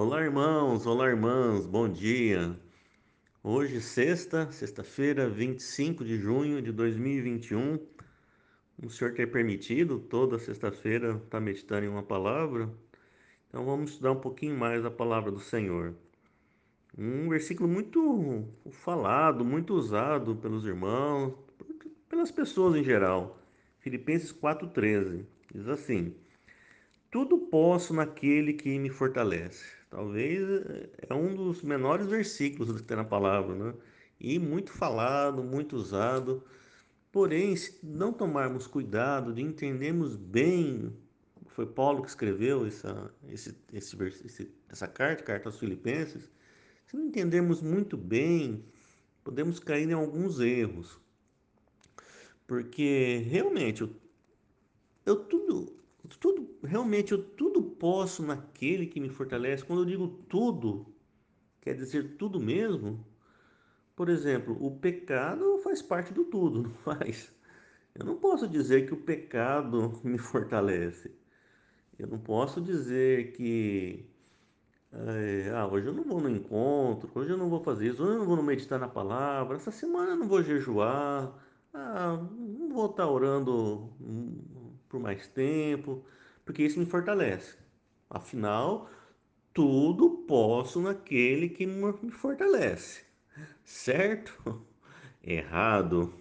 Olá, irmãos, olá, irmãs, bom dia. Hoje, sexta, sexta-feira, 25 de junho de 2021. O Senhor ter permitido toda sexta-feira estar tá meditando em uma palavra. Então, vamos estudar um pouquinho mais a palavra do Senhor. Um versículo muito falado, muito usado pelos irmãos, pelas pessoas em geral. Filipenses 4,13. Diz assim: Tudo posso naquele que me fortalece. Talvez é um dos menores versículos que tem na palavra, né? E muito falado, muito usado. Porém, se não tomarmos cuidado de entendermos bem, foi Paulo que escreveu essa, esse, esse, essa carta, carta aos Filipenses, se não entendermos muito bem, podemos cair em alguns erros. Porque realmente eu, eu tudo tudo, realmente eu tudo posso naquele que me fortalece. Quando eu digo tudo, quer dizer tudo mesmo? Por exemplo, o pecado faz parte do tudo, não faz? Eu não posso dizer que o pecado me fortalece. Eu não posso dizer que é, ah, hoje eu não vou no encontro, hoje eu não vou fazer isso, hoje eu não vou meditar na palavra, essa semana eu não vou jejuar, ah, não vou estar orando por mais tempo, porque isso me fortalece. Afinal, tudo posso naquele que me fortalece. Certo? Errado.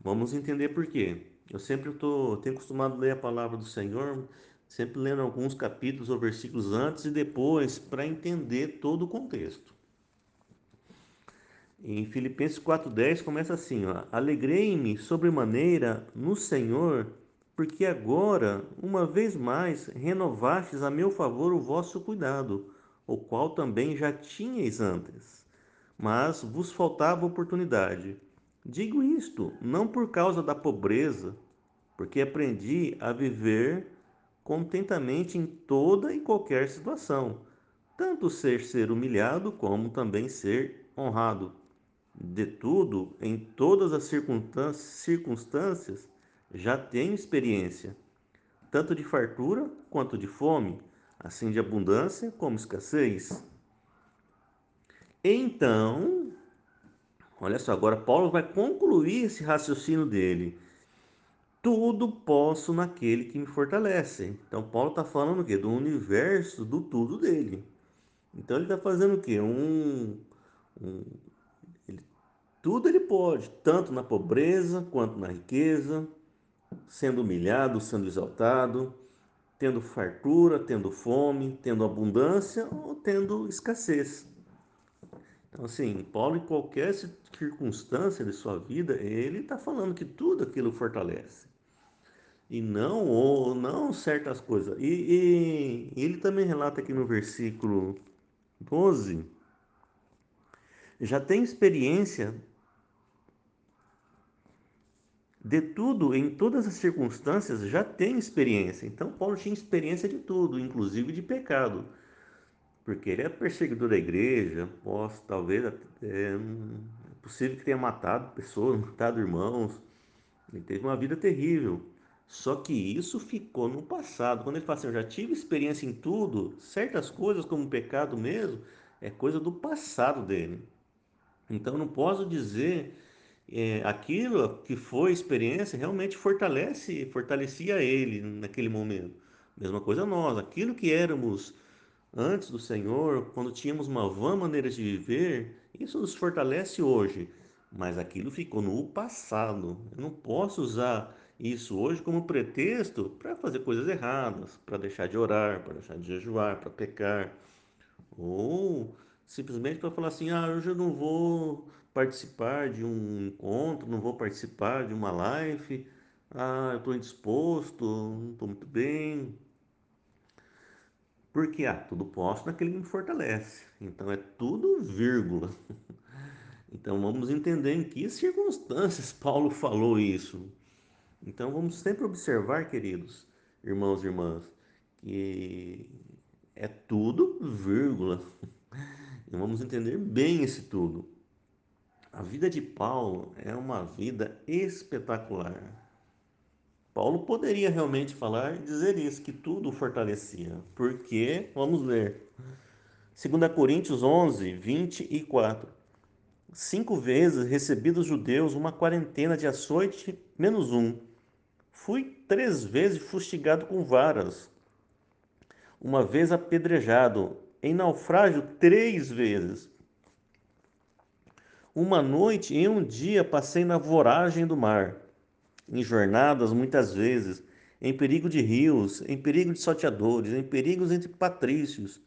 Vamos entender por quê. Eu sempre tô, tenho acostumado a ler a palavra do Senhor, sempre lendo alguns capítulos ou versículos antes e depois para entender todo o contexto. Em Filipenses 4:10 começa assim, Alegrei-me sobremaneira no Senhor, porque agora, uma vez mais, renovastes a meu favor o vosso cuidado, o qual também já tinhais antes, mas vos faltava oportunidade. Digo isto não por causa da pobreza, porque aprendi a viver contentamente em toda e qualquer situação, tanto ser ser humilhado como também ser honrado. De tudo, em todas as circunstâncias, já tenho experiência, tanto de fartura quanto de fome, assim de abundância como escassez. Então, olha só, agora Paulo vai concluir esse raciocínio dele. Tudo posso naquele que me fortalece. Então, Paulo está falando o quê? Do universo, do tudo dele. Então, ele está fazendo o quê? Um, um, tudo ele pode, tanto na pobreza quanto na riqueza, sendo humilhado, sendo exaltado, tendo fartura, tendo fome, tendo abundância ou tendo escassez. Então, assim, Paulo, em qualquer circunstância de sua vida, ele está falando que tudo aquilo fortalece. E não, ou não certas coisas. E, e ele também relata aqui no versículo 12, já tem experiência de tudo, em todas as circunstâncias, já tem experiência. Então, Paulo tinha experiência de tudo, inclusive de pecado, porque ele é perseguidor da igreja, posso, talvez é, é possível que tenha matado pessoas, matado irmãos, ele teve uma vida terrível. Só que isso ficou no passado. Quando ele fala assim, eu já tive experiência em tudo, certas coisas, como pecado mesmo, é coisa do passado dele. Então, não posso dizer é, aquilo que foi experiência realmente fortalece, fortalecia ele naquele momento. Mesma coisa nós, aquilo que éramos antes do Senhor, quando tínhamos uma vã maneira de viver, isso nos fortalece hoje. Mas aquilo ficou no passado. Eu não posso usar isso hoje como pretexto para fazer coisas erradas, para deixar de orar, para deixar de jejuar, para pecar. Ou simplesmente para falar assim: ah, hoje eu não vou participar de um encontro, não vou participar de uma live, ah, eu estou indisposto, não estou muito bem. Porque, ah, tudo posso naquele que me fortalece. Então é tudo vírgula. Então vamos entender em que circunstâncias Paulo falou isso. Então vamos sempre observar, queridos irmãos e irmãs, que é tudo vírgula. E vamos entender bem esse tudo. A vida de Paulo é uma vida espetacular. Paulo poderia realmente falar e dizer isso, que tudo fortalecia. Porque, vamos ler, 2 Coríntios 11, 24. Cinco vezes recebi dos judeus uma quarentena de açoite menos um. Fui três vezes fustigado com varas. Uma vez apedrejado. Em naufrágio, três vezes. Uma noite e um dia passei na voragem do mar. Em jornadas, muitas vezes. Em perigo de rios, em perigo de salteadores, em perigos entre patrícios,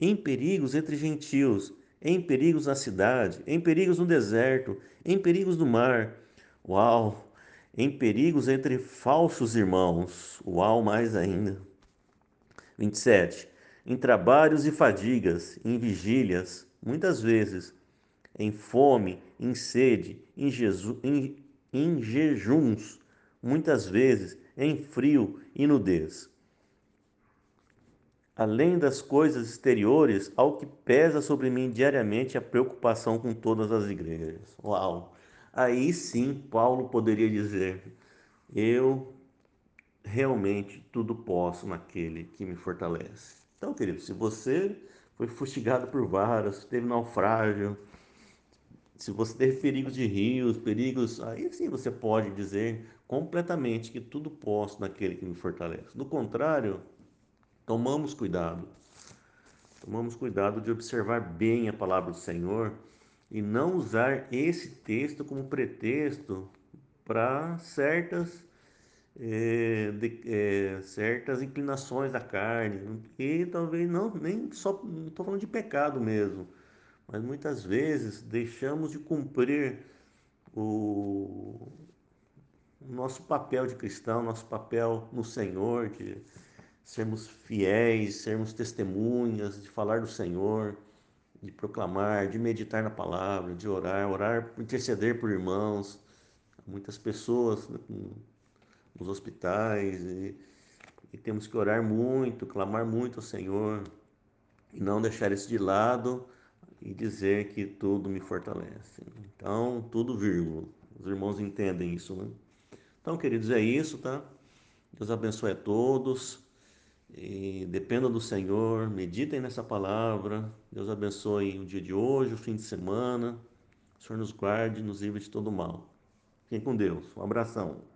em perigos entre gentios em perigos na cidade, em perigos no deserto, em perigos no mar. Uau! Em perigos entre falsos irmãos. Uau, mais ainda. 27. Em trabalhos e fadigas, em vigílias, muitas vezes, em fome, em sede, em, em, em jejuns, muitas vezes, em frio e nudez além das coisas exteriores, ao que pesa sobre mim diariamente a preocupação com todas as igrejas. Uau! Aí sim, Paulo poderia dizer: Eu realmente tudo posso naquele que me fortalece. Então, querido, se você foi fustigado por varas, teve naufrágio, se você teve perigos de rios, perigos, aí sim você pode dizer completamente que tudo posso naquele que me fortalece. Do contrário, Tomamos cuidado. Tomamos cuidado de observar bem a palavra do Senhor e não usar esse texto como pretexto para certas é, de, é, certas inclinações da carne e talvez não nem só estou falando de pecado mesmo mas muitas vezes deixamos de cumprir o, o nosso papel de cristão nosso papel no Senhor de sermos fiéis, sermos testemunhas, de falar do Senhor, de proclamar, de meditar na palavra, de orar, orar, interceder por irmãos. Muitas pessoas nos hospitais e, e temos que orar muito, clamar muito ao Senhor e não deixar isso de lado e dizer que tudo me fortalece. Então, tudo vírgula. Os irmãos entendem isso, né? Então, queridos, é isso, tá? Deus abençoe a todos. E dependam do Senhor, meditem nessa palavra. Deus abençoe o dia de hoje, o fim de semana. O Senhor nos guarde, nos livre de todo mal. Fiquem com Deus. Um abração.